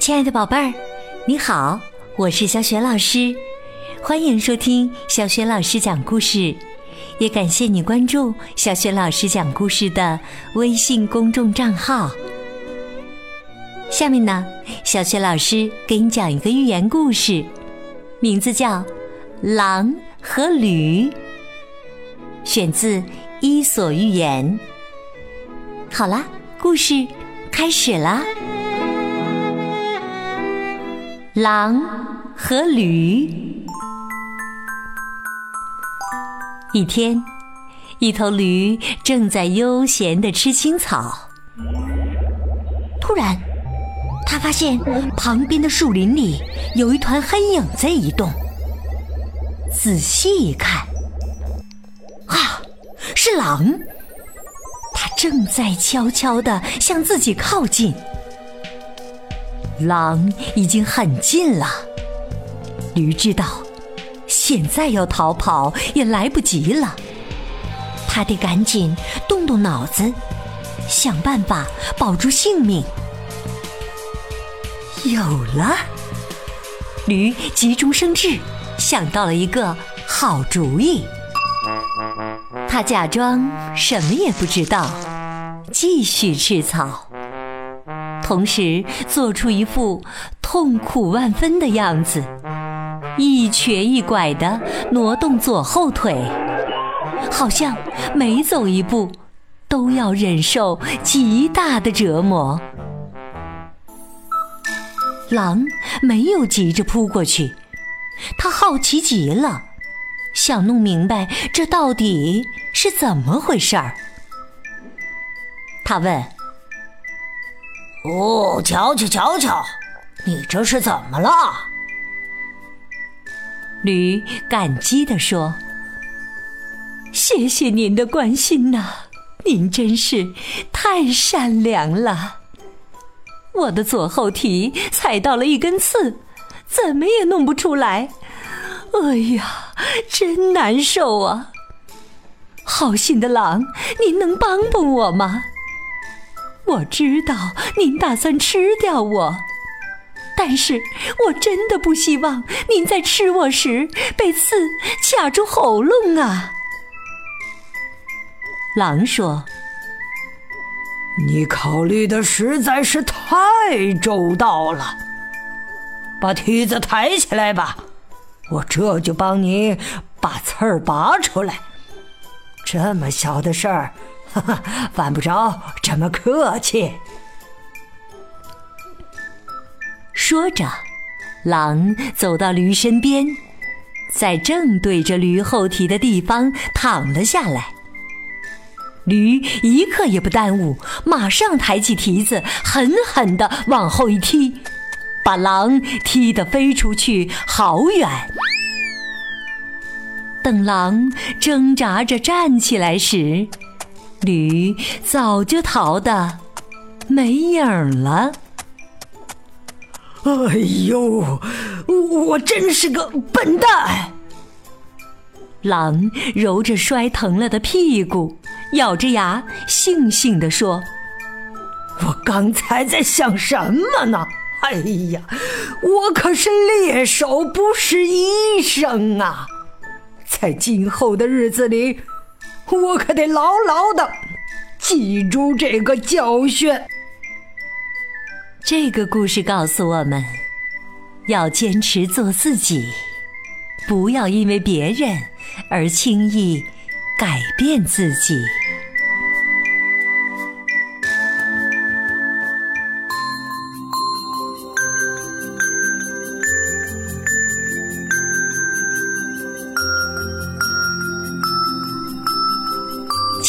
亲爱的宝贝儿，你好，我是小雪老师，欢迎收听小雪老师讲故事，也感谢你关注小雪老师讲故事的微信公众账号。下面呢，小雪老师给你讲一个寓言故事，名字叫《狼和驴》，选自《伊索寓言》。好啦，故事开始啦。狼和驴。一天，一头驴正在悠闲地吃青草。突然，他发现旁边的树林里有一团黑影在移动。仔细一看，啊，是狼！它正在悄悄地向自己靠近。狼已经很近了，驴知道现在要逃跑也来不及了，他得赶紧动动脑子，想办法保住性命。有了，驴急中生智，想到了一个好主意。他假装什么也不知道，继续吃草。同时做出一副痛苦万分的样子，一瘸一拐地挪动左后腿，好像每走一步都要忍受极大的折磨。狼没有急着扑过去，他好奇极了，想弄明白这到底是怎么回事儿。他问。哦，瞧瞧瞧瞧，你这是怎么了？驴感激地说：“谢谢您的关心呐，您真是太善良了。我的左后蹄踩到了一根刺，怎么也弄不出来。哎呀，真难受啊！好心的狼，您能帮帮我吗？”我知道您打算吃掉我，但是我真的不希望您在吃我时被刺卡住喉咙啊！狼说：“你考虑的实在是太周到了，把梯子抬起来吧，我这就帮你把刺儿拔出来。这么小的事儿。”哈哈，犯不着这么客气。说着，狼走到驴身边，在正对着驴后蹄的地方躺了下来。驴一刻也不耽误，马上抬起蹄子，狠狠地往后一踢，把狼踢得飞出去好远。等狼挣扎着站起来时，驴早就逃得没影了。哎呦，我真是个笨蛋！狼揉着摔疼了的屁股，咬着牙，悻悻地说：“我刚才在想什么呢？哎呀，我可是猎手，不是医生啊！在今后的日子里……”我可得牢牢的记住这个教训。这个故事告诉我们，要坚持做自己，不要因为别人而轻易改变自己。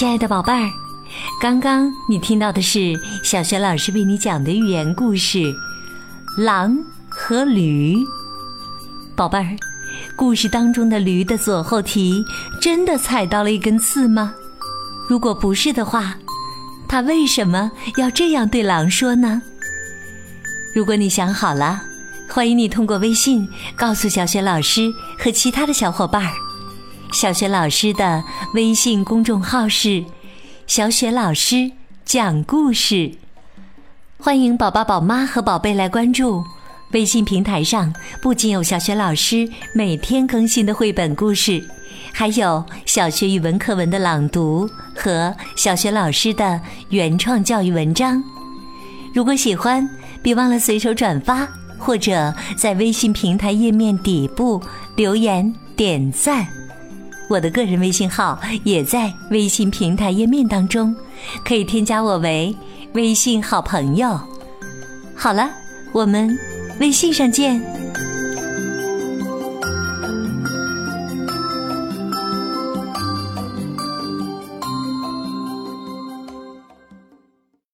亲爱的宝贝儿，刚刚你听到的是小学老师为你讲的寓言故事《狼和驴》。宝贝儿，故事当中的驴的左后蹄真的踩到了一根刺吗？如果不是的话，它为什么要这样对狼说呢？如果你想好了，欢迎你通过微信告诉小学老师和其他的小伙伴儿。小雪老师的微信公众号是“小雪老师讲故事”，欢迎宝宝、宝妈和宝贝来关注微信平台上，不仅有小学老师每天更新的绘本故事，还有小学语文课文的朗读和小学老师的原创教育文章。如果喜欢，别忘了随手转发，或者在微信平台页面底部留言点赞。我的个人微信号也在微信平台页面当中，可以添加我为微信好朋友。好了，我们微信上见。